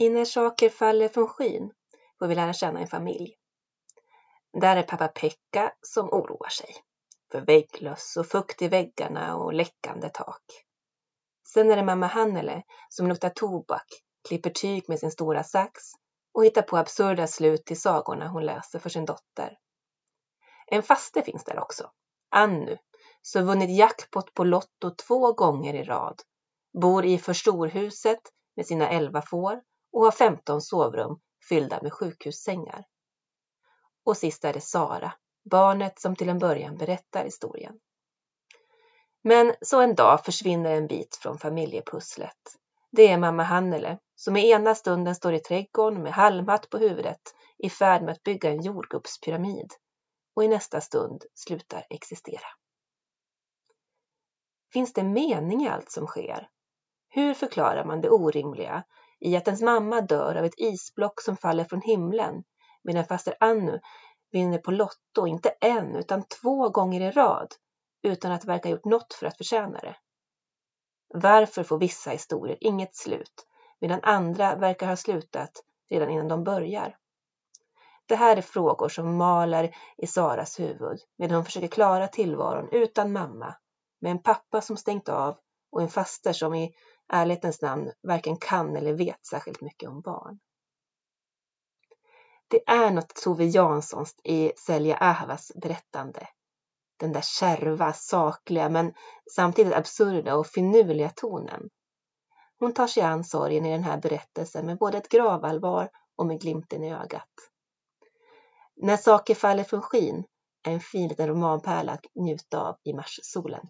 I När saker faller från skyn får vi lära känna en familj. Där är pappa Pekka som oroar sig för vägglöss och fukt i väggarna och läckande tak. Sen är det mamma Hannele som luktar tobak, klipper tyg med sin stora sax och hittar på absurda slut till sagorna hon läser för sin dotter. En faste finns där också, Annu, som vunnit jackpot på Lotto två gånger i rad, bor i förstorhuset med sina elva får och har 15 sovrum fyllda med sjukhussängar. Och sist är det Sara, barnet som till en början berättar historien. Men så en dag försvinner en bit från familjepusslet. Det är mamma Hannele som i ena stunden står i trädgården med halmhatt på huvudet i färd med att bygga en jordgubbspyramid och i nästa stund slutar existera. Finns det mening i allt som sker? Hur förklarar man det orimliga i att ens mamma dör av ett isblock som faller från himlen medan faster Annu vinner på Lotto inte en utan två gånger i rad utan att verka ha gjort något för att förtjäna det. Varför får vissa historier inget slut medan andra verkar ha slutat redan innan de börjar? Det här är frågor som maler i Saras huvud medan hon försöker klara tillvaron utan mamma med en pappa som stängt av och en faster som i ärlighetens namn varken kan eller vet särskilt mycket om barn. Det är något Tove Janssons i Selja Ahvas berättande. Den där kärva, sakliga men samtidigt absurda och finurliga tonen. Hon tar sig an sorgen i den här berättelsen med både ett gravallvar och med glimten i ögat. När saker faller från skin är en fin liten romanpärla att njuta av i marssolen.